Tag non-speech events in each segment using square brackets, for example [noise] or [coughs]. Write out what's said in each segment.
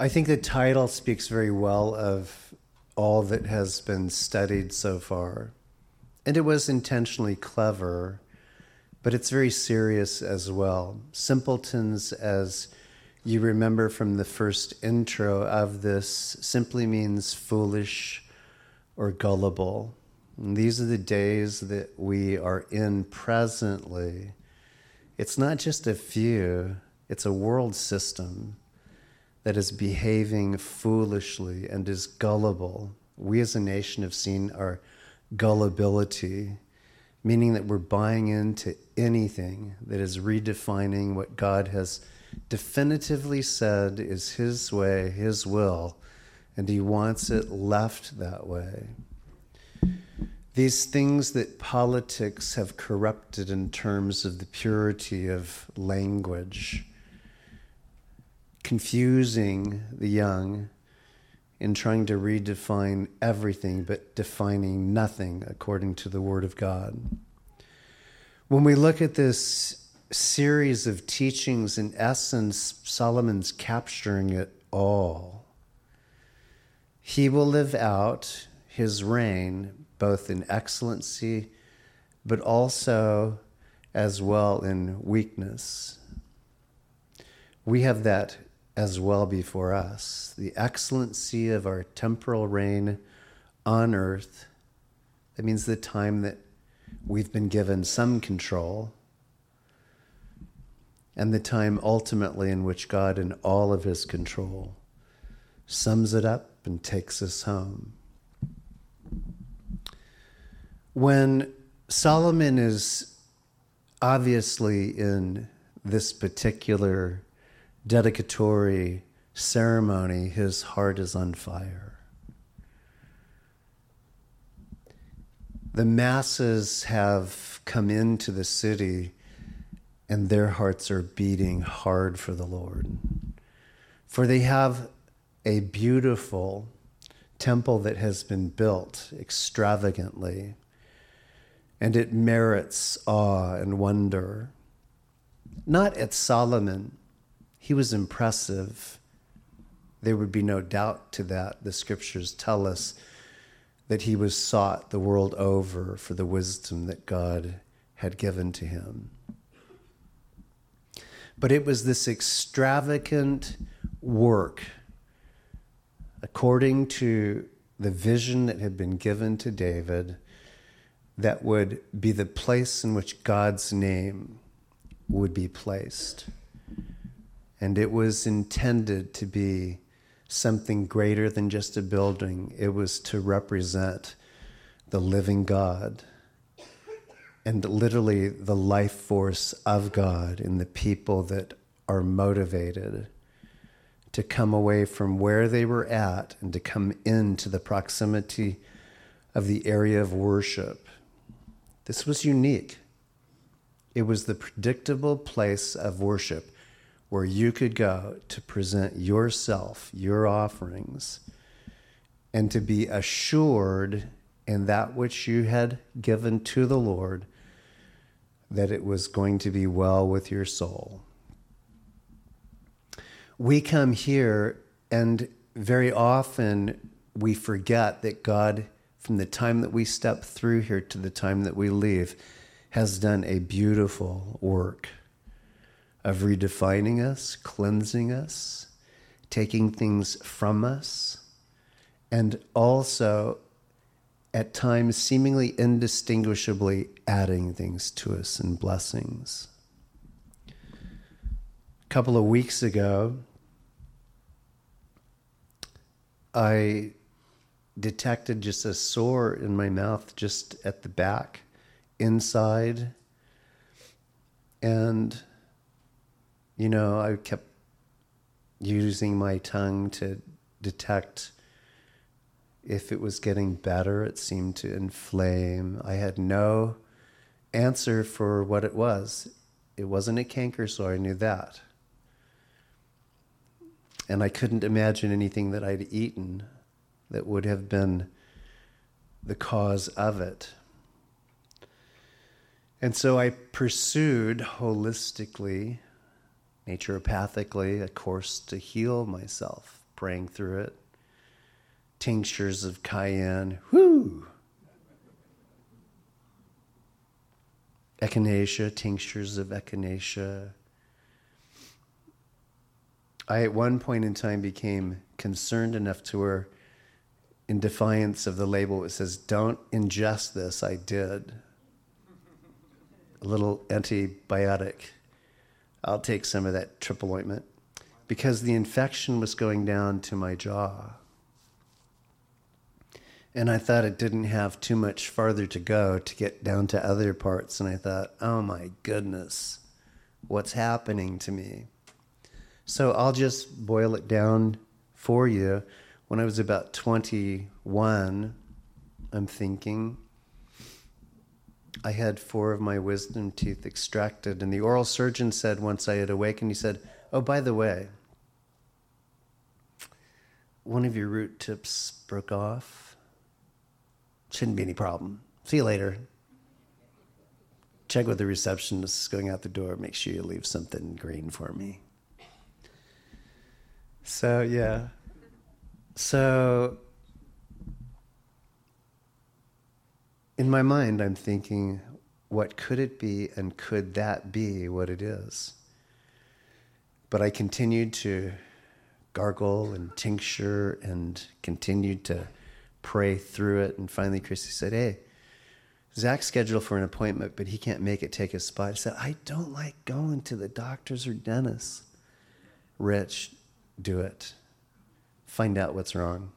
I think the title speaks very well of all that has been studied so far. And it was intentionally clever, but it's very serious as well. Simpletons, as you remember from the first intro of this, simply means foolish or gullible. And these are the days that we are in presently. It's not just a few, it's a world system that is behaving foolishly and is gullible. We as a nation have seen our gullibility, meaning that we're buying into anything that is redefining what God has definitively said is His way, His will, and He wants it left that way. These things that politics have corrupted in terms of the purity of language confusing the young in trying to redefine everything but defining nothing according to the Word of God. When we look at this series of teachings, in essence, Solomon's capturing it all. He will live out his reign both in excellency but also as well in weakness. We have that as well before us. The excellency of our temporal reign on earth. That means the time that we've been given some control, and the time ultimately in which God, in all of his control, sums it up and takes us home. When Solomon is obviously in this particular dedicatory ceremony, his heart is on fire. The masses have come into the city and their hearts are beating hard for the Lord. For they have a beautiful temple that has been built extravagantly, and it merits awe and wonder. Not at Solomon, he was impressive. There would be no doubt to that. The scriptures tell us that he was sought the world over for the wisdom that God had given to him. But it was this extravagant work, according to the vision that had been given to David, that would be the place in which God's name would be placed. And it was intended to be something greater than just a building, it was to represent the living God and literally the life force of God in the people that are motivated to come away from where they were at and to come into the proximity of the area of worship. This was unique. It was the predictable place of worship where you could go to present yourself, your offerings, and to be assured in that which you had given to the Lord that it was going to be well with your soul. We come here, and very often we forget that God, from the time that we step through here to the time that we leave, has done a beautiful work of redefining us, cleansing us, taking things from us, and also at times seemingly indistinguishably adding things to us and blessings. A couple of weeks ago, I detected just a sore in my mouth, just at the back, inside. And you know, I kept using my tongue to detect if it was getting better. It seemed to inflame. I had no answer for what it was. It wasn't a canker sore, I knew that. And I couldn't imagine anything that I'd eaten that would have been the cause of it. And so I pursued holistically naturopathically a course to heal myself praying through it. Tinctures of cayenne, whoo! Echinacea, tinctures of echinacea. I, at one point in time, became concerned enough to where, in defiance of the label, it says, Don't ingest this. I did. A little antibiotic. I'll take some of that triple ointment because the infection was going down to my jaw. And I thought it didn't have too much farther to go to get down to other parts. And I thought, oh my goodness, what's happening to me? So I'll just boil it down for you. When I was about 21, I'm thinking, I had four of my wisdom teeth extracted. And the oral surgeon said once I had awakened, he said, Oh, by the way, one of your root tips broke off. Shouldn't be any problem. See you later. Check with the receptionist going out the door. Make sure you leave something green for me. So, yeah. So, in my mind, I'm thinking, what could it be, and could that be what it is? But I continued to gargle and tincture and continued to pray through it. And finally, Christy said, Hey, Zach's scheduled for an appointment, but he can't make it take his spot. I said, I don't like going to the doctors or dentists. Rich, do it. Find out what's wrong.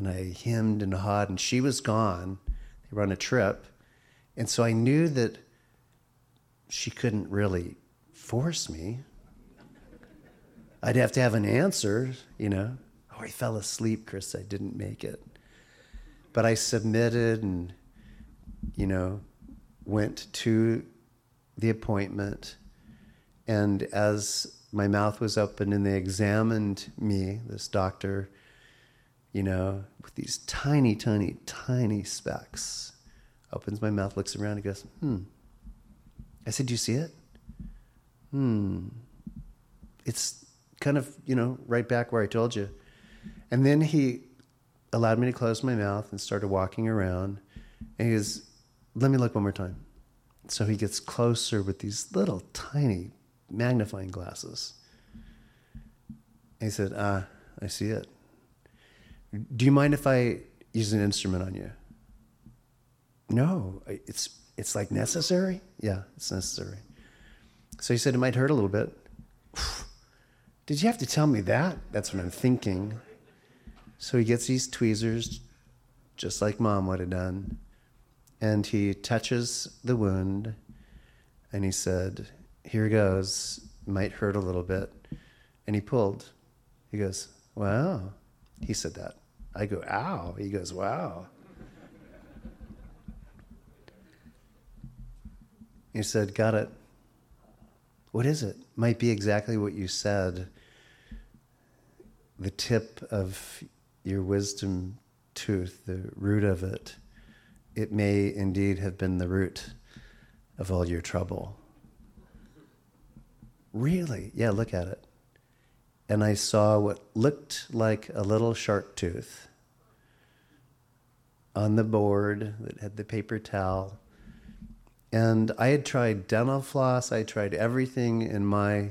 And I hemmed and hawed, and she was gone. They were on a trip. And so I knew that she couldn't really force me. I'd have to have an answer, you know. Oh, I fell asleep, Chris. I didn't make it. But I submitted and, you know, went to the appointment. And as my mouth was open and they examined me, this doctor, you know, with these tiny, tiny, tiny specs, opens my mouth, looks around, and goes, hmm. I said, Do you see it? Hmm. It's kind of, you know, right back where I told you. And then he allowed me to close my mouth and started walking around. And he goes, Let me look one more time. So he gets closer with these little tiny magnifying glasses. And he said, Ah, I see it. Do you mind if I use an instrument on you? No, it's it's like necessary. Yeah, it's necessary. So he said it might hurt a little bit. [sighs] Did you have to tell me that? That's what I'm thinking. So he gets these tweezers, just like mom would have done, and he touches the wound, and he said, Here goes. Might hurt a little bit. And he pulled. He goes, Wow. He said that. I go, Ow. He goes, Wow. He said, Got it. What is it? Might be exactly what you said the tip of your wisdom tooth, the root of it, it may indeed have been the root of all your trouble. Really? Yeah, look at it. And I saw what looked like a little shark tooth on the board that had the paper towel. And I had tried dental floss, I tried everything in my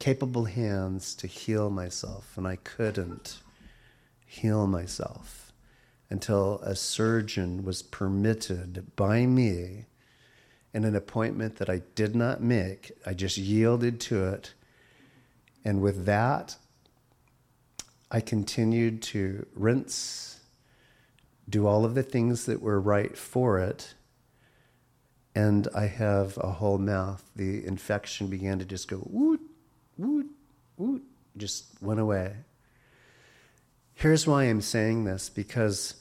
capable hands to heal myself, and I couldn't heal myself until a surgeon was permitted by me in an appointment that I did not make. I just yielded to it. And with that, I continued to rinse, do all of the things that were right for it. And I have a whole mouth. The infection began to just go, whoop, woot, woot, just went away. Here's why I'm saying this because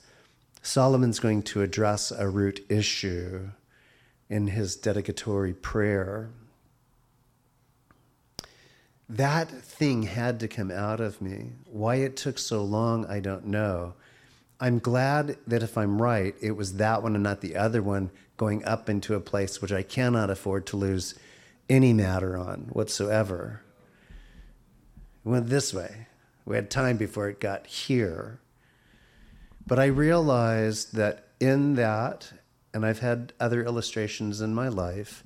Solomon's going to address a root issue in his dedicatory prayer. That thing had to come out of me. Why it took so long, I don't know. I'm glad that if I'm right, it was that one and not the other one going up into a place which I cannot afford to lose any matter on whatsoever It went this way. We had time before it got here. But I realized that in that, and I've had other illustrations in my life,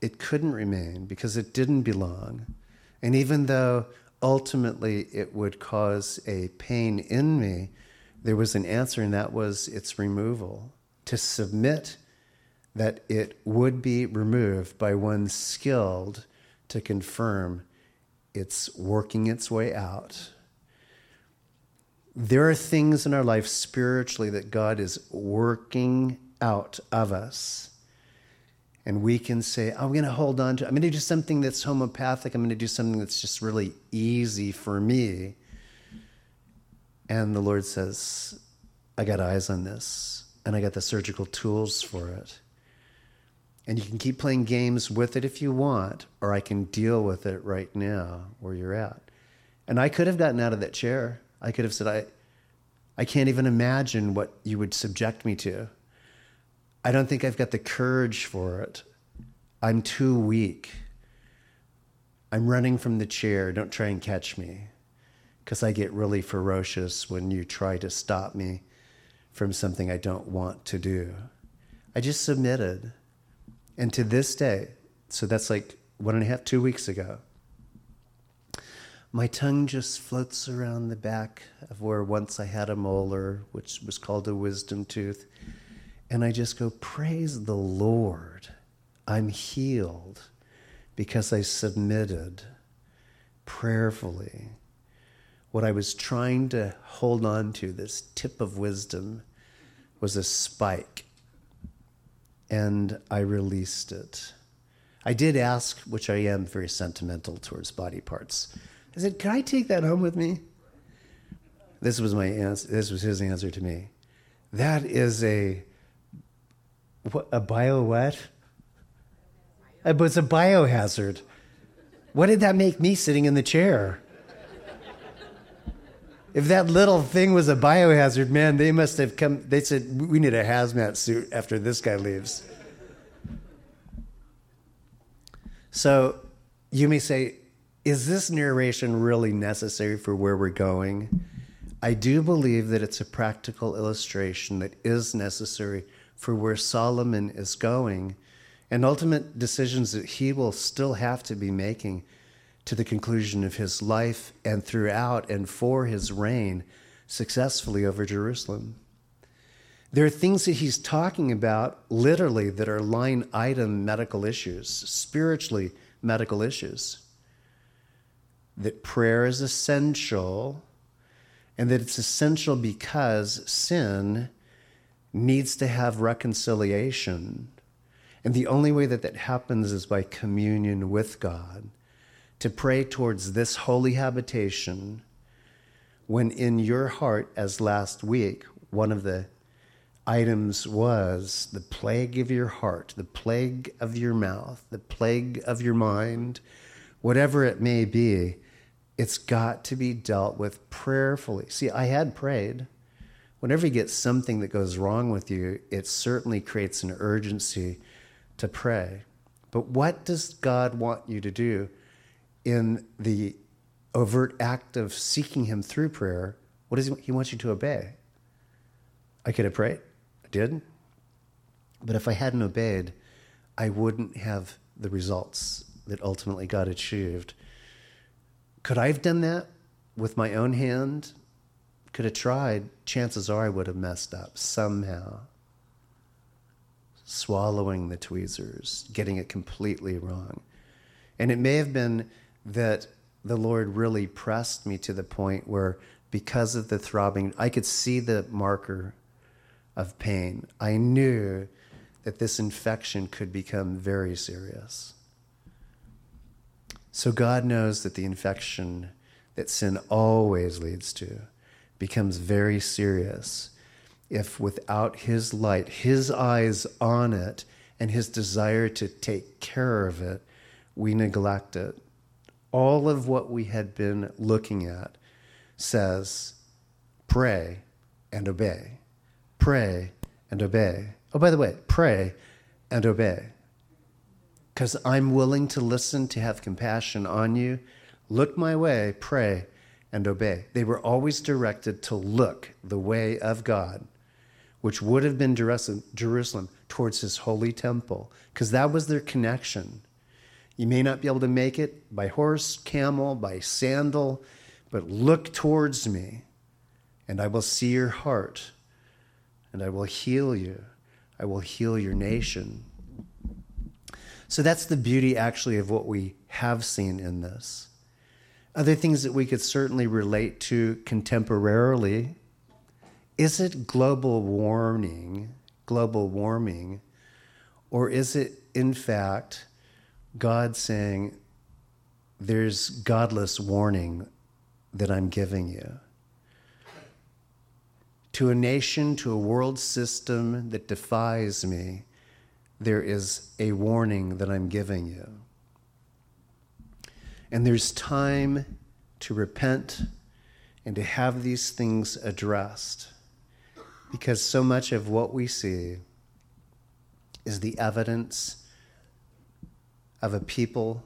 it couldn't remain because it didn't belong. And even though ultimately it would cause a pain in me, there was an answer, and that was its removal. To submit that it would be removed by one skilled to confirm it's working its way out. There are things in our life spiritually that God is working out of us. And we can say, I'm going to hold on to, I'm going to do something that's homeopathic. I'm going to do something that's just really easy for me. And the Lord says, I got eyes on this, and I got the surgical tools for it. And you can keep playing games with it if you want, or I can deal with it right now where you're at. And I could have gotten out of that chair. I could have said, I, I can't even imagine what you would subject me to. I don't think I've got the courage for it. I'm too weak. I'm running from the chair. Don't try and catch me. Because I get really ferocious when you try to stop me from something I don't want to do. I just submitted. And to this day, so that's like one and a half, two weeks ago, my tongue just floats around the back of where once I had a molar, which was called a wisdom tooth. And I just go, Praise the Lord. I'm healed because I submitted prayerfully. What I was trying to hold on to, this tip of wisdom, was a spike. And I released it. I did ask, which I am very sentimental towards body parts. I said, Can I take that home with me? This was my answer. This was his answer to me. That is a a bio what? It was a biohazard. What did that make me sitting in the chair? If that little thing was a biohazard, man, they must have come. They said, we need a hazmat suit after this guy leaves. So you may say, is this narration really necessary for where we're going? I do believe that it's a practical illustration that is necessary for where Solomon is going and ultimate decisions that he will still have to be making to the conclusion of his life and throughout and for his reign successfully over Jerusalem. There are things that he's talking about literally that are line item medical issues, spiritually medical issues. That prayer is essential and that it's essential because sin needs to have reconciliation. And the only way that that happens is by communion with God. To pray towards this holy habitation when in your heart, as last week, one of the items was the plague of your heart, the plague of your mouth, the plague of your mind, whatever it may be, it's got to be dealt with prayerfully. See, I had prayed whenever you get something that goes wrong with you, it certainly creates an urgency to pray. But what does God want you to do in the overt act of seeking Him through prayer? What does He, want you to obey? I could have prayed, I did. But if I hadn't obeyed, I wouldn't have the results that ultimately God achieved. Could I have done that with my own hand could have tried, chances are I would have messed up somehow. Swallowing the tweezers, getting it completely wrong. And it may have been that the Lord really pressed me to the point where, because of the throbbing, I could see the marker of pain. I knew that this infection could become very serious. So God knows that the infection that sin always leads to becomes very serious if without his light, his eyes on it, and his desire to take care of it, we neglect it. All of what we had been looking at says pray and obey. Pray and obey. Oh, by the way, pray and obey. Because I'm willing to listen to have compassion on you, look my way, pray, and obey. They were always directed to look the way of God, which would have been Jerusalem towards his holy temple, because that was their connection. You may not be able to make it by horse, camel, by sandal, but look towards me, and I will see your heart, and I will heal you. I will heal your nation. So that's the beauty, actually, of what we have seen in this. Other things that we could certainly relate to contemporarily is it global warming, global warming, or is it, in fact, God saying, There's godless warning that I'm giving you? To a nation, to a world system that defies me, there is a warning that I'm giving you. And there's time to repent and to have these things addressed. Because so much of what we see is the evidence of a people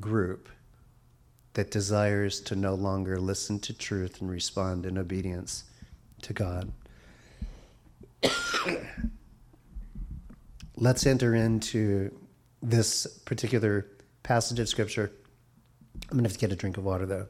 group that desires to no longer listen to truth and respond in obedience to God. [coughs] Let's enter into this particular passage of Scripture. I'm to have to get a drink of water, though.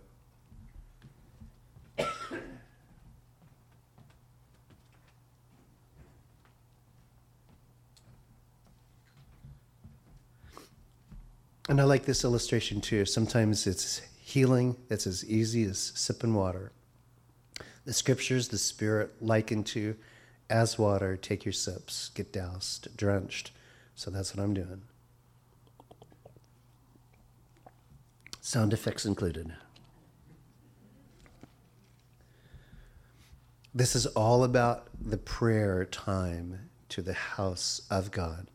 And I like this illustration too. Sometimes it's healing that's as easy as sipping water. The scriptures, the Spirit likened to as water, take your sips, get doused, drenched. So that's what I'm doing. Sound effects included. This is all about the prayer time to the house of God.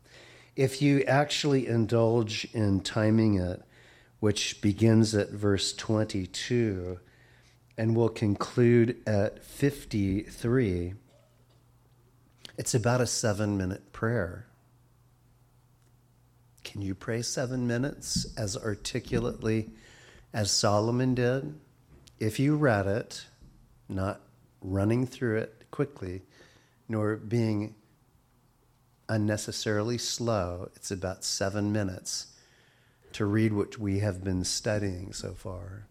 If you actually indulge in timing it, which begins at verse 22 and will conclude at 53, it's about a seven minute prayer. Can you pray seven minutes as articulately as Solomon did? If you read it, not running through it quickly, nor being unnecessarily slow, it's about seven minutes to read what we have been studying so far.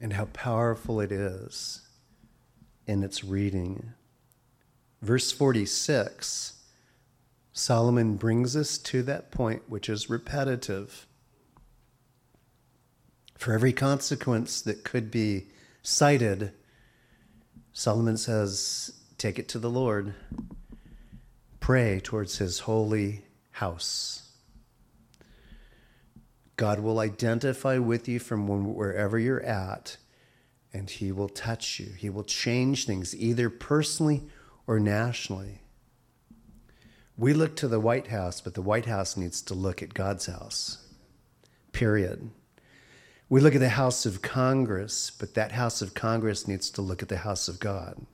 And how powerful it is in its reading. Verse 46 Solomon brings us to that point which is repetitive. For every consequence that could be cited, Solomon says, Take it to the Lord. Pray towards his holy house. God will identify with you from wherever you're at, and he will touch you. He will change things, either personally or nationally. We look to the White House, but the White House needs to look at God's house. Period. We look at the House of Congress, but that House of Congress needs to look at the House of God.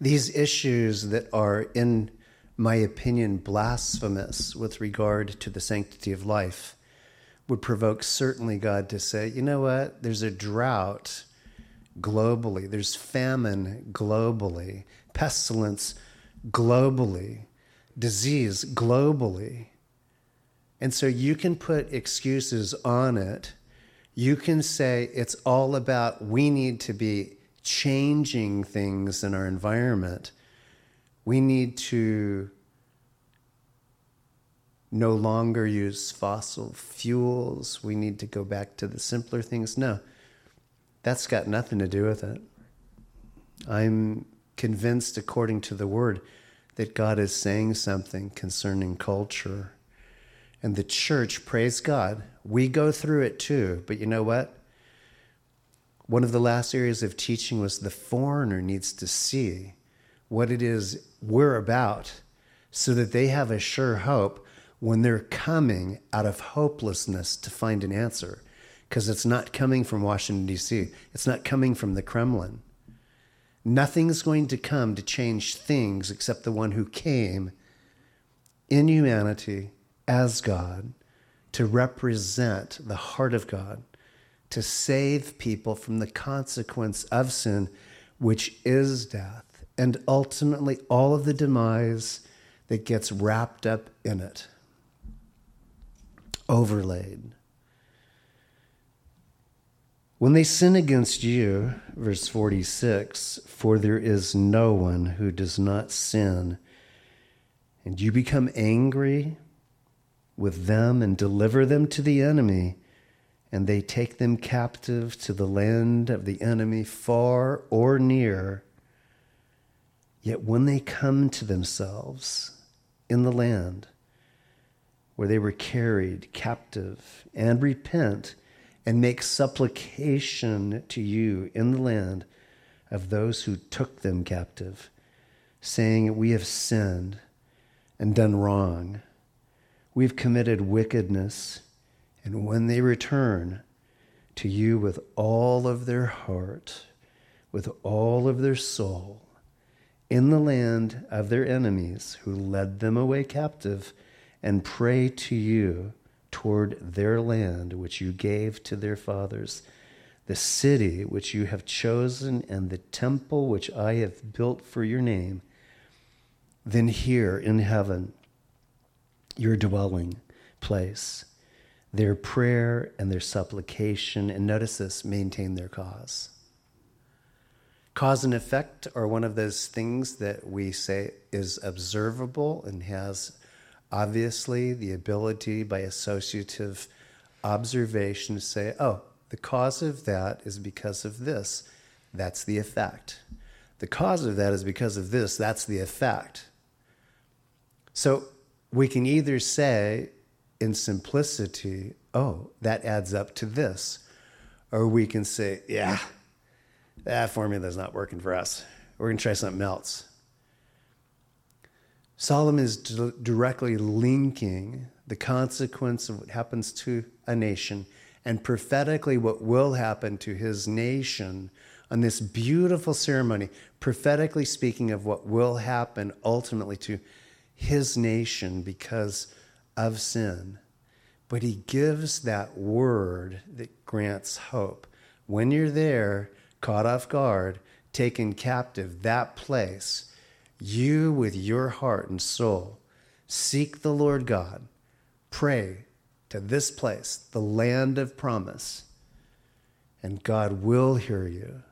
These issues that are, in my opinion, blasphemous with regard to the sanctity of life would provoke certainly God to say, you know what, there's a drought globally, there's famine globally, pestilence globally, disease globally. And so you can put excuses on it. You can say it's all about we need to be changing things in our environment. We need to no longer use fossil fuels. We need to go back to the simpler things. No, that's got nothing to do with it. I'm convinced, according to the word, that God is saying something concerning culture. And the church, praise God, we go through it too. But you know what? One of the last areas of teaching was the foreigner needs to see what it is we're about so that they have a sure hope when they're coming out of hopelessness to find an answer. Because it's not coming from Washington, D.C., it's not coming from the Kremlin. Nothing's going to come to change things except the one who came in humanity as God to represent the heart of God, to save people from the consequence of sin, which is death, and ultimately all of the demise that gets wrapped up in it, overlaid. When they sin against you, verse 46, for there is no one who does not sin, and you become angry with them and deliver them to the enemy, and they take them captive to the land of the enemy, far or near. Yet when they come to themselves in the land where they were carried captive and repent, and make supplication to you in the land of those who took them captive, saying, We have sinned and done wrong. We've committed wickedness. And when they return to you with all of their heart, with all of their soul, in the land of their enemies who led them away captive, and pray to you, toward their land which you gave to their fathers, the city which you have chosen, and the temple which I have built for your name, then here in heaven, your dwelling place, their prayer and their supplication, and notice this, maintain their cause. Cause and effect are one of those things that we say is observable and has Obviously, the ability by associative observation to say, oh, the cause of that is because of this. That's the effect. The cause of that is because of this. That's the effect. So we can either say in simplicity, oh, that adds up to this. Or we can say, yeah, that formula is not working for us. We're going to try something else. Solomon is d- directly linking the consequence of what happens to a nation and prophetically what will happen to his nation on this beautiful ceremony, prophetically speaking of what will happen ultimately to his nation because of sin. But he gives that word that grants hope. When you're there, caught off guard, taken captive, that place you, with your heart and soul, seek the Lord God, pray to this place, the land of promise, and God will hear you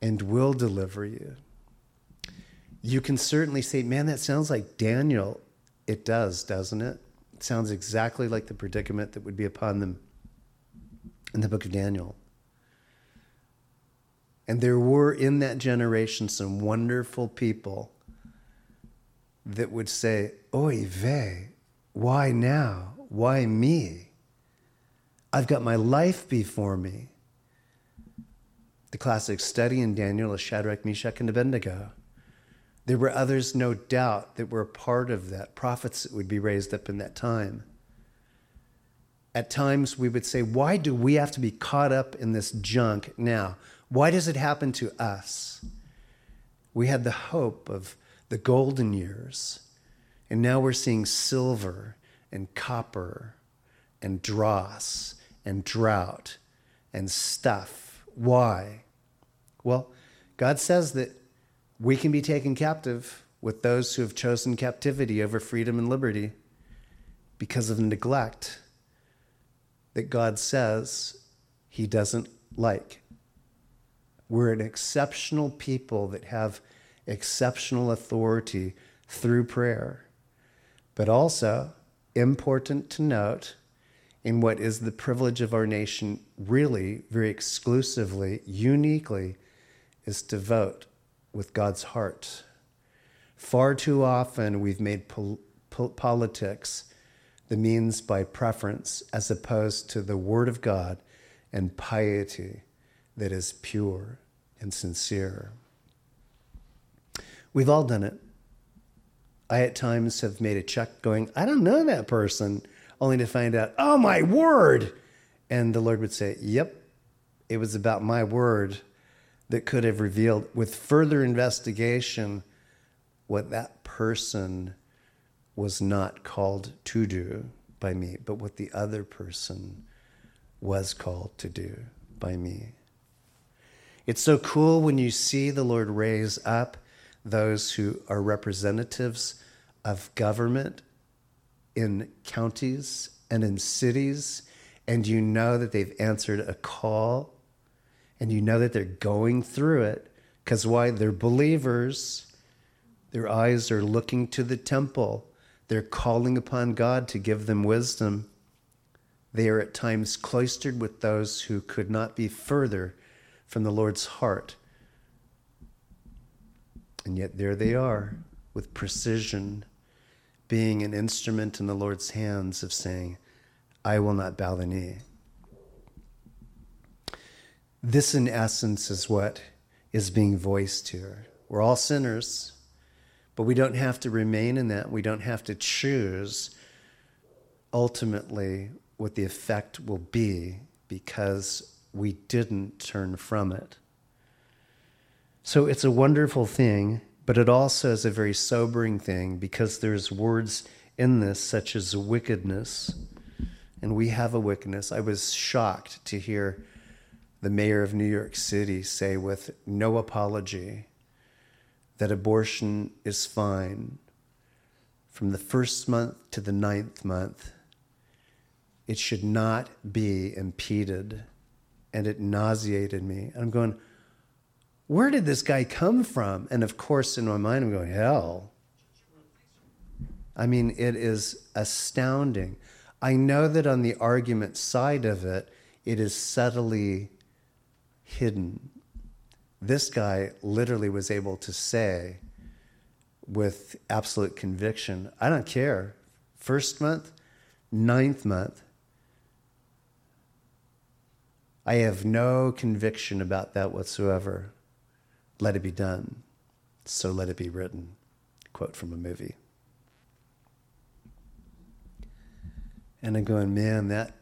and will deliver you. You can certainly say, man, that sounds like Daniel. It does, doesn't it? It sounds exactly like the predicament that would be upon them in the book of Daniel. And there were in that generation some wonderful people that would say, Oy vey, why now? Why me? I've got my life before me. The classic study in Daniel is Shadrach, Meshach, and Abednego. There were others, no doubt, that were a part of that, prophets that would be raised up in that time. At times, we would say, Why do we have to be caught up in this junk now? Why does it happen to us? We had the hope of the golden years. And now we're seeing silver and copper and dross and drought and stuff. Why? Well, God says that we can be taken captive with those who have chosen captivity over freedom and liberty because of neglect that God says He doesn't like. We're an exceptional people that have exceptional authority through prayer. But also, important to note, in what is the privilege of our nation, really, very exclusively, uniquely, is to vote with God's heart. Far too often, we've made pol- pol- politics the means by preference as opposed to the Word of God and piety that is pure and sincere. We've all done it. I at times have made a check going, I don't know that person, only to find out, oh my word. And the Lord would say, Yep, it was about my word that could have revealed with further investigation what that person was not called to do. by me, but what the other person was called to do by me. It's so cool when you see the Lord raise up those who are representatives of government in counties and in cities, and you know that they've answered a call, and you know that they're going through it because why? They're believers. Their eyes are looking to the temple. They're calling upon God to give them wisdom. They are at times cloistered with those who could not be further from the Lord's heart. And yet there they are with precision, being an instrument in the Lord's hands of saying, I will not bow the knee. This, in essence, is what is being voiced here. We're all sinners, but we don't have to remain in that. We don't have to choose ultimately what the effect will be because we didn't turn from it. So it's a wonderful thing, but it also is a very sobering thing because there's words in this such as wickedness, and we have a wickedness. I was shocked to hear the mayor of New York City say with no apology that abortion is fine from the first month to the ninth month. It should not be impeded. And it nauseated me. I'm going, where did this guy come from? And of course, in my mind, I'm going, hell. I mean, it is astounding. I know that on the argument side of it, it is subtly hidden. This guy literally was able to say with absolute conviction, I don't care. First month, ninth month, I have no conviction about that whatsoever. Let it be done. So let it be written. Quote from a movie. And I'm going, man, that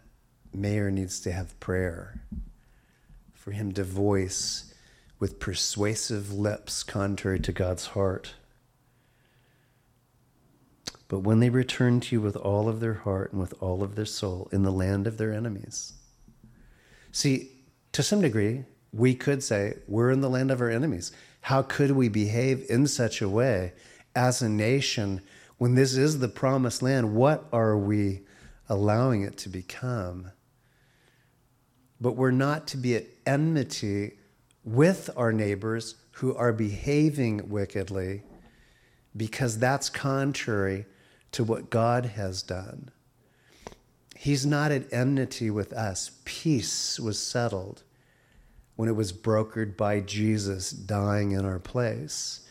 mayor needs to have prayer for him to voice with persuasive lips contrary to God's heart. But when they return to you with all of their heart and with all of their soul in the land of their enemies. See, to some degree, we could say we're in the land of our enemies. How could we behave in such a way as a nation when this is the promised land? What are we allowing it to become? but we're not to be at enmity with our neighbors who are behaving wickedly because that's contrary to what God has done. He's not at enmity with us. Peace was settled when it was brokered by Jesus dying in our place.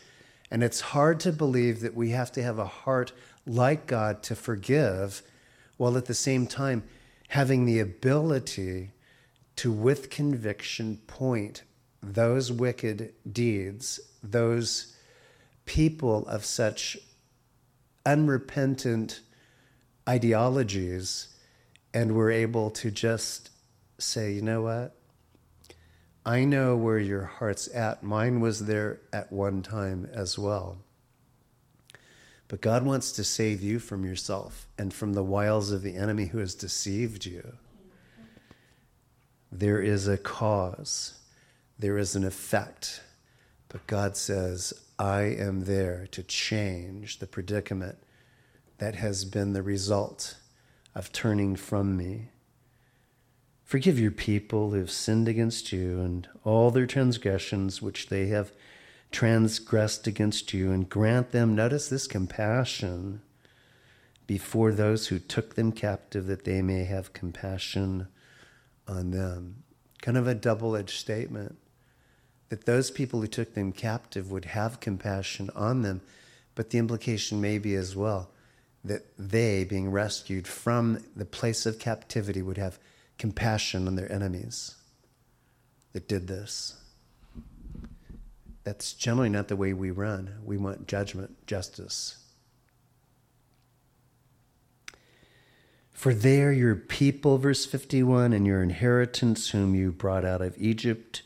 And it's hard to believe that we have to have a heart like God to forgive, while at the same time having the ability to, with conviction, point those wicked deeds, those people of such unrepentant ideologies, and we're able to just say, you know what? I know where your heart's at. Mine was there at one time as well. But God wants to save you from yourself and from the wiles of the enemy who has deceived you. There is a cause, there is an effect. But God says, I am there to change the predicament that has been the result of turning from me. Forgive your people who have sinned against you and all their transgressions which they have transgressed against you, and grant them, notice this compassion before those who took them captive, that they may have compassion on them. Kind of a double edged statement that those people who took them captive would have compassion on them, but the implication may be as well that they, being rescued from the place of captivity, would have compassion on their enemies that did this. That's generally not the way we run. We want judgment, justice. For they are your people, verse 51, and your inheritance, whom you brought out of Egypt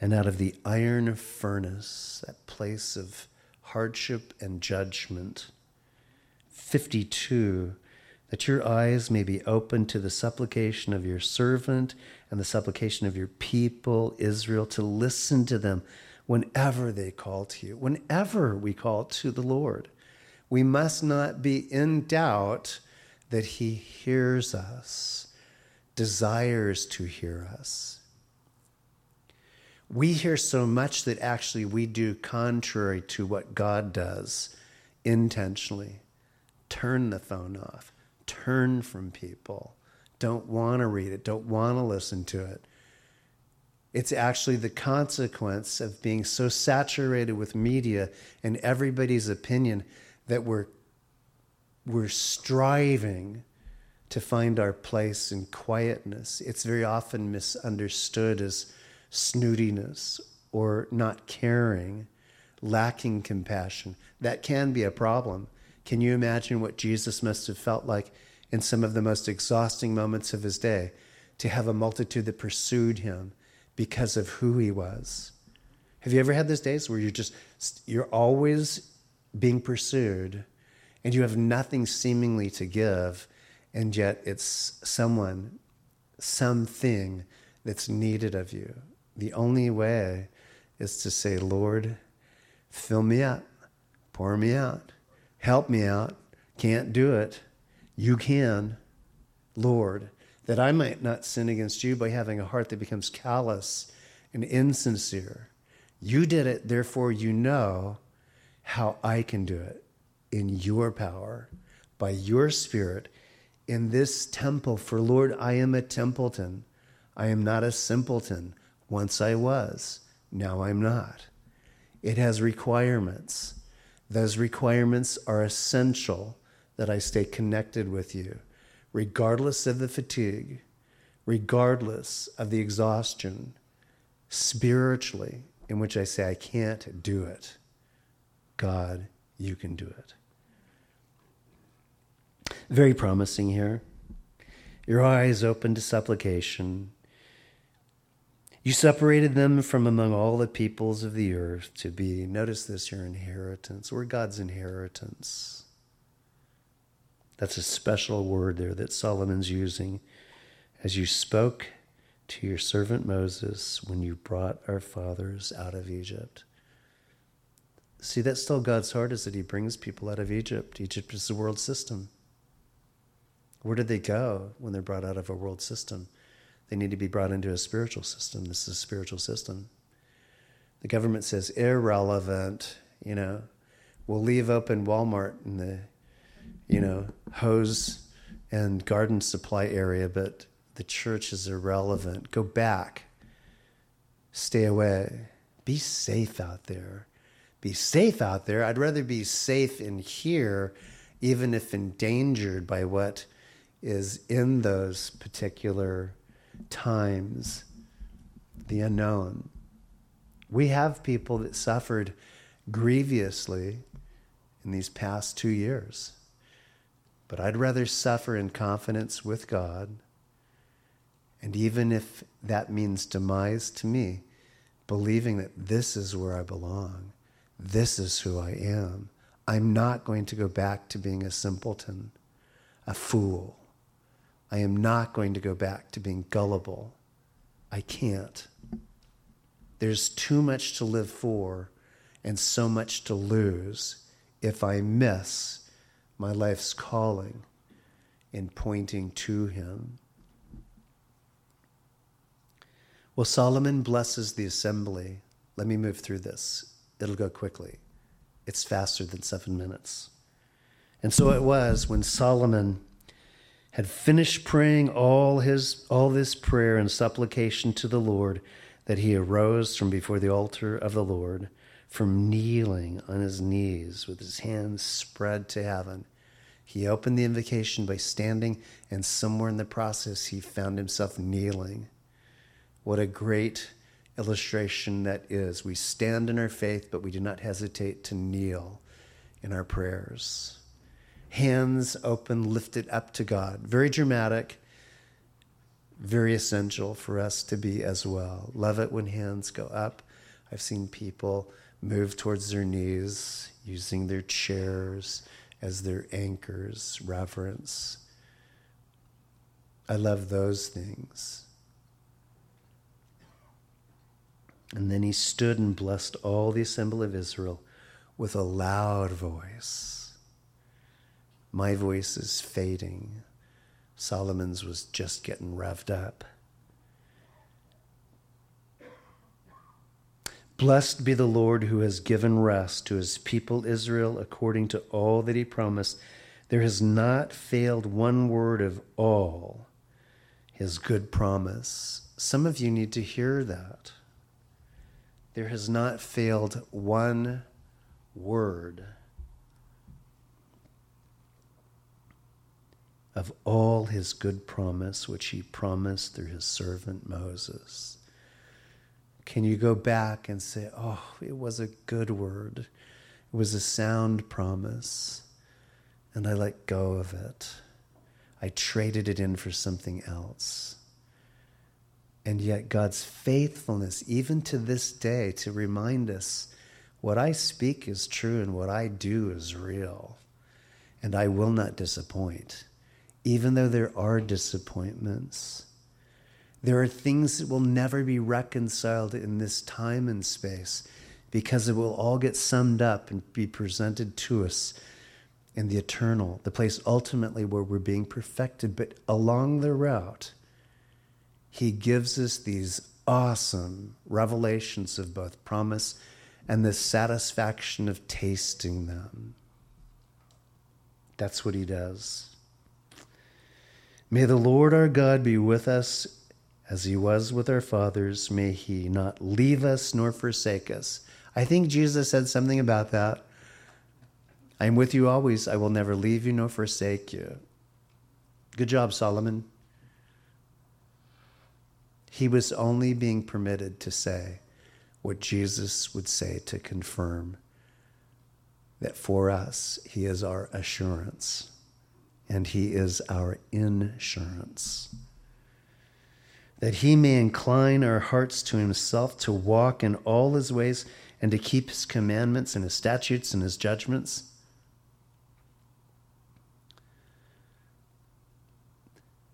and out of the iron furnace, that place of hardship and judgment. 52, that your eyes may be open to the supplication of your servant and the supplication of your people, Israel, to listen to them whenever they call to you, whenever we call to the Lord. We must not be in doubt that He hears us, desires to hear us. We hear so much that actually we do contrary to what God does intentionally. Turn the phone off turn from people, don't want to read it, don't want to listen to it. It's actually the consequence of being so saturated with media and everybody's opinion that we're, we're striving to find our place in quietness. It's very often misunderstood as snootiness or not caring, lacking compassion. That can be a problem. Can you imagine what Jesus must have felt like in some of the most exhausting moments of his day to have a multitude that pursued him because of who he was? Have you ever had those days where you're just, you're always being pursued and you have nothing seemingly to give, and yet it's someone, something that's needed of you? The only way is to say, Lord, fill me up, pour me out Help me out. Can't do it. You can, Lord, that I might not sin against you by having a heart that becomes callous and insincere. You did it, therefore, you know how I can do it in your power, by your spirit, in this temple. For Lord, I am a templeton. I am not a simpleton. Once I was, now I'm not. It has requirements. Those requirements are essential that I stay connected with you, regardless of the fatigue, regardless of the exhaustion, spiritually, in which I say, I can't do it. God, you can do it. Very promising here. Your eyes open to supplication, you separated them from among all the peoples of the earth to be, notice this, your inheritance. We're God's inheritance. That's a special word there that Solomon's using. As you spoke to your servant Moses when you brought our fathers out of Egypt. See, that's still God's heart is that He brings people out of Egypt. Egypt is the world system. Where did they go when they're brought out of a world system? They need to be brought into a spiritual system. This is a spiritual system. The government says irrelevant, you know. We'll leave open Walmart in the, you know, hose and garden supply area, but the church is irrelevant. Go back. Stay away. Be safe out there. Be safe out there. I'd rather be safe in here, even if endangered by what is in those particular times, the unknown. We have people that suffered grievously in these past two years. But I'd rather suffer in confidence with God. And even if that means demise to me, believing that this is where I belong, this is who I am, I'm not going to go back to being a simpleton, a fool, I am not going to go back to being gullible. I can't. There's too much to live for and so much to lose if I miss my life's calling in pointing to Him. Well, Solomon blesses the assembly. Let me move through this. It'll go quickly. It's faster than seven minutes. And so it was when Solomon had finished praying all his all this prayer and supplication to the Lord that he arose from before the altar of the Lord from kneeling on his knees with his hands spread to heaven. He opened the invocation by standing and somewhere in the process he found himself kneeling. What a great illustration that is. We stand in our faith but we do not hesitate to kneel in our prayers hands open, lifted up to God. Very dramatic, very essential for us to be as well. Love it when hands go up. I've seen people move towards their knees, using their chairs as their anchors, reverence. I love those things. And then he stood and blessed all the assembly of Israel with a loud voice. My voice is fading. Solomon's was just getting revved up. Blessed be the Lord who has given rest to his people Israel according to all that he promised. There has not failed one word of all his good promise. Some of you need to hear that. There has not failed one word of all his good promise which he promised through his servant Moses. Can you go back and say, oh, it was a good word? It was a sound promise, and I let go of it. I traded it in for something else. And yet, God's faithfulness, even to this day, to remind us what I speak is true and what I do is real. And I will not disappoint, even though there are disappointments. There are things that will never be reconciled in this time and space because it will all get summed up and be presented to us in the eternal, the place ultimately where we're being perfected. But along the route, He gives us these awesome revelations of both promise and the satisfaction of tasting them. That's what He does. May the Lord our God be with us as he was with our fathers, may he not leave us nor forsake us. I think Jesus said something about that. I am with you always. I will never leave you nor forsake you. Good job, Solomon. He was only being permitted to say what Jesus would say to confirm that for us, He is our assurance and He is our insurance that he may incline our hearts to himself to walk in all his ways and to keep his commandments and his statutes and his judgments.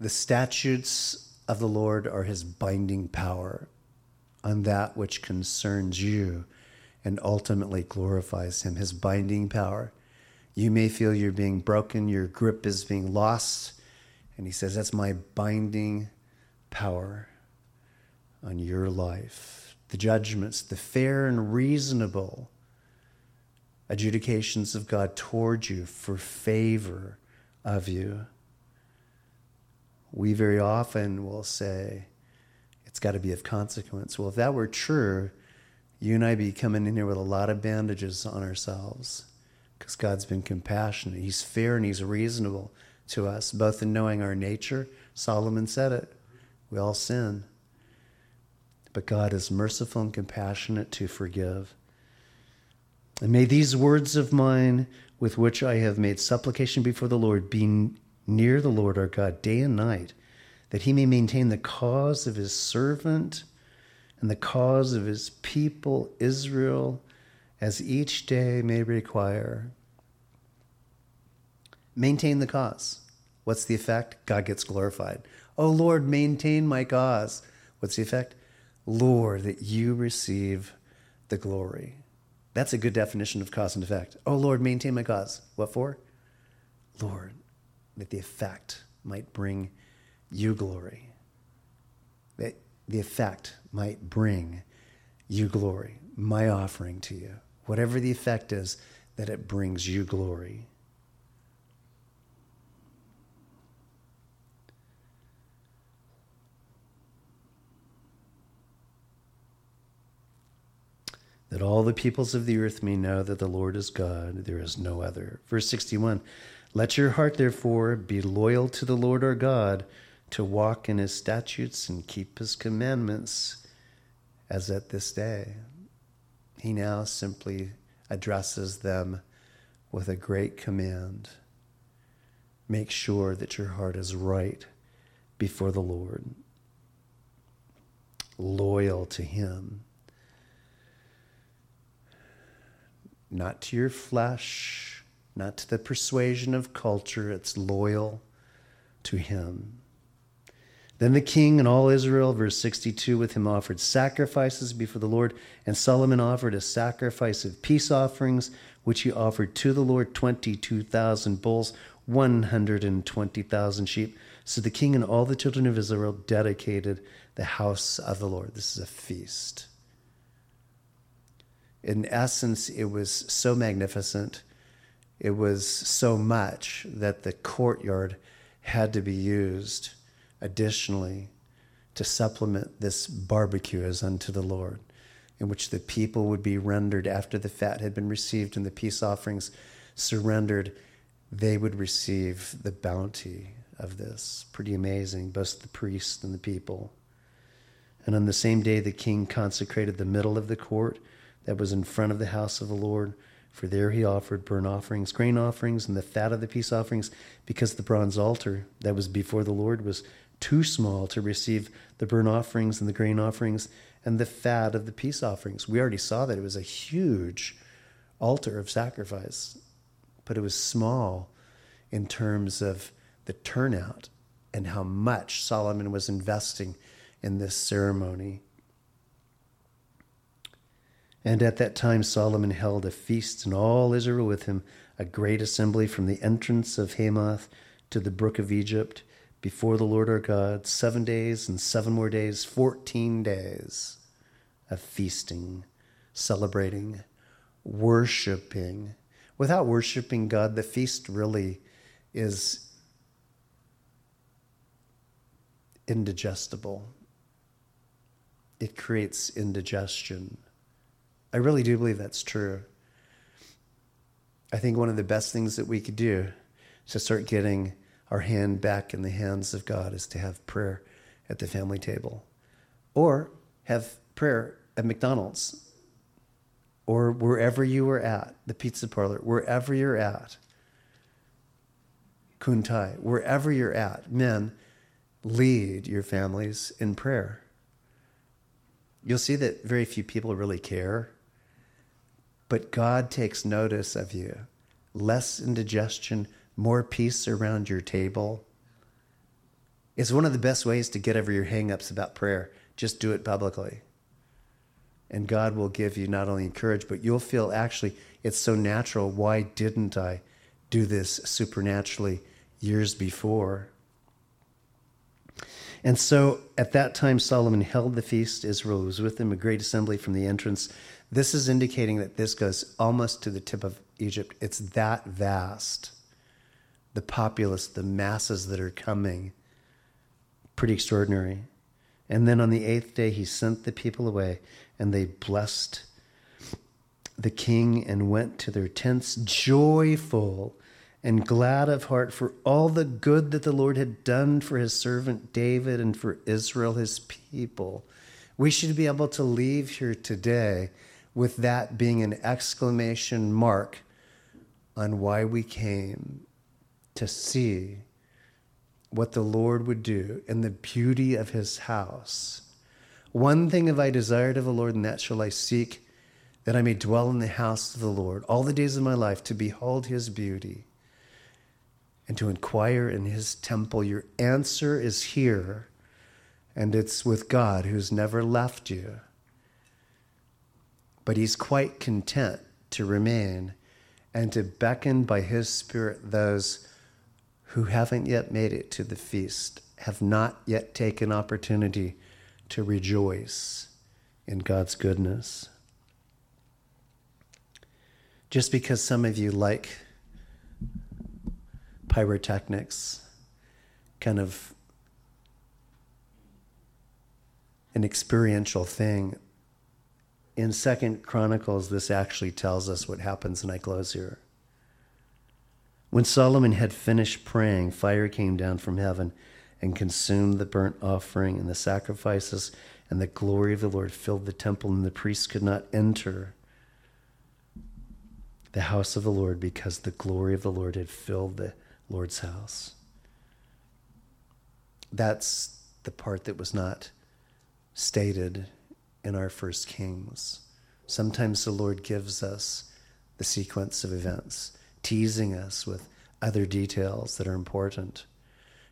The statutes of the Lord are his binding power on that which concerns you and ultimately glorifies him, his binding power. You may feel you're being broken, your grip is being lost. And he says, That's my binding power on your life. The judgments, the fair and reasonable adjudications of God toward you for favor of you. We very often will say, it's got to be of consequence. Well, if that were true, you and I be coming in here with a lot of bandages on ourselves because God's been compassionate. He's fair and He's reasonable to us, both in knowing our nature. Solomon said it. We all sin. But God is merciful and compassionate to forgive. And may these words of mine, with which I have made supplication before the Lord, be near the Lord our God day and night, that he may maintain the cause of his servant and the cause of his people Israel as each day may require. Maintain the cause. What's the effect? God gets glorified. Oh Lord, maintain my cause. What's the effect? Lord, that you receive the glory. That's a good definition of cause and effect. Oh Lord, maintain my cause. What for? Lord, that the effect might bring you glory. That the effect might bring you glory. My offering to you. Whatever the effect is, that it brings you glory. that all the peoples of the earth may know that the Lord is God, there is no other. Verse 61 Let your heart, therefore, be loyal to the Lord our God, to walk in his statutes and keep his commandments, as at this day. He now simply addresses them with a great command make sure that your heart is right before the Lord, loyal to him not to your flesh, not to the persuasion of culture. It's loyal to Him. Then the king and all Israel, verse 62, with him offered sacrifices before the Lord. And Solomon offered a sacrifice of peace offerings, which he offered to the Lord 22,000 bulls, 120,000 sheep. So the king and all the children of Israel dedicated the house of the Lord. This is a feast. In essence, it was so magnificent, it was so much that the courtyard had to be used additionally to supplement this barbecue as unto the Lord, in which the people would be rendered after the fat had been received and the peace offerings surrendered, they would receive the bounty of this. Pretty amazing, both the priests and the people. And on the same day, the king consecrated the middle of the court that was in front of the house of the Lord. For there he offered burnt offerings, grain offerings, and the fat of the peace offerings, because the bronze altar that was before the Lord was too small to receive the burnt offerings and the grain offerings and the fat of the peace offerings. We already saw that it was a huge altar of sacrifice, but it was small in terms of the turnout and how much Solomon was investing in this ceremony. And at that time, Solomon held a feast, and all Israel with him, a great assembly from the entrance of Hamath to the brook of Egypt before the Lord our God seven days and seven more days, 14 days of feasting, celebrating, worshiping. Without worshiping God, the feast really is indigestible. It creates indigestion. I really do believe that's true. I think one of the best things that we could do is to start getting our hand back in the hands of God is to have prayer at the family table or have prayer at McDonald's or wherever you are at, the pizza parlor, wherever you're at, Kuntai, wherever you're at, men, lead your families in prayer. You'll see that very few people really care, but God takes notice of you. Less indigestion, more peace around your table. It's one of the best ways to get over your hangups about prayer. Just do it publicly. And God will give you not only courage, but you'll feel actually it's so natural. Why didn't I do this supernaturally years before? And so at that time, Solomon held the feast. Israel was with him, a great assembly from the entrance. This is indicating that this goes almost to the tip of Egypt. It's that vast the populace, the masses that are coming. Pretty extraordinary. And then on the eighth day, he sent the people away, and they blessed the king and went to their tents joyful and glad of heart for all the good that the Lord had done for his servant David and for Israel, his people. We should be able to leave here today with that being an exclamation mark on why we came to see what the Lord would do in the beauty of his house. One thing have I desired of the Lord, and that shall I seek, that I may dwell in the house of the Lord all the days of my life, to behold his beauty and to inquire in his temple. Your answer is here, and it's with God who's never left you. But he's quite content to remain and to beckon by his Spirit those who haven't yet made it to the feast, have not yet taken opportunity to rejoice in God's goodness. Just because some of you like pyrotechnics, kind of an experiential thing, in Second Chronicles, this actually tells us what happens, and I close here. When Solomon had finished praying, fire came down from heaven and consumed the burnt offering and the sacrifices, and the glory of the Lord filled the temple, and the priests could not enter the house of the Lord because the glory of the Lord had filled the Lord's house. That's the part that was not stated in our first Kings. Sometimes the Lord gives us the sequence of events teasing us with other details that are important.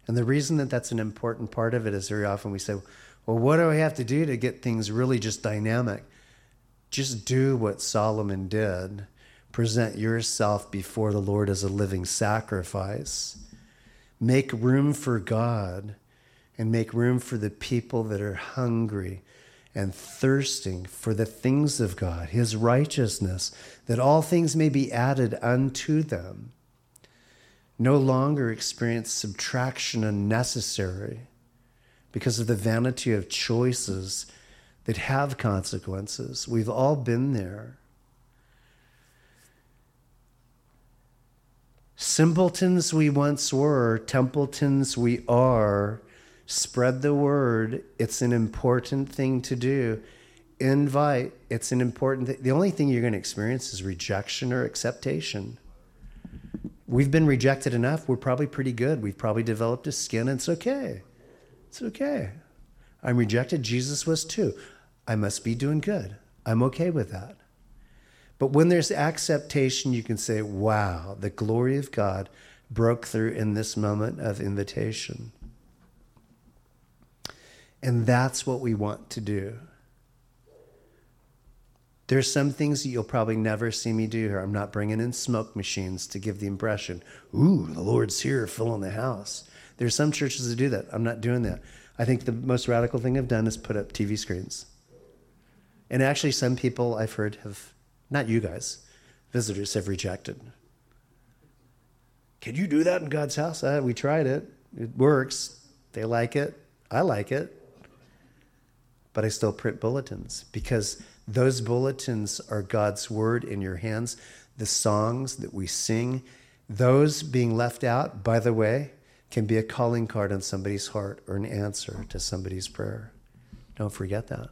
And the reason that that's an important part of it is very often we say, well, what do I have to do to get things really just dynamic? Just do what Solomon did. Present yourself before the Lord as a living sacrifice. Make room for God and make room for the people that are hungry and thirsting for the things of God, His righteousness, that all things may be added unto them. No longer experience subtraction unnecessary because of the vanity of choices that have consequences. We've all been there. Simpletons we once were, templetons we are Spread the word. It's an important thing to do. Invite. It's an important thing. The only thing you're going to experience is rejection or acceptation. We've been rejected enough. We're probably pretty good. We've probably developed a skin, and it's okay. It's okay. I'm rejected. Jesus was too. I must be doing good. I'm okay with that. But when there's acceptation, you can say, wow, the glory of God broke through in this moment of invitation. And that's what we want to do. There's some things that you'll probably never see me do here. I'm not bringing in smoke machines to give the impression, ooh, the Lord's here filling the house. There's some churches that do that. I'm not doing that. I think the most radical thing I've done is put up TV screens. And actually, some people I've heard have, not you guys, visitors have rejected. Can you do that in God's house? Uh, we tried it. It works. They like it. I like it but I still print bulletins because those bulletins are God's word in your hands. The songs that we sing, those being left out, by the way, can be a calling card on somebody's heart or an answer to somebody's prayer. Don't forget that.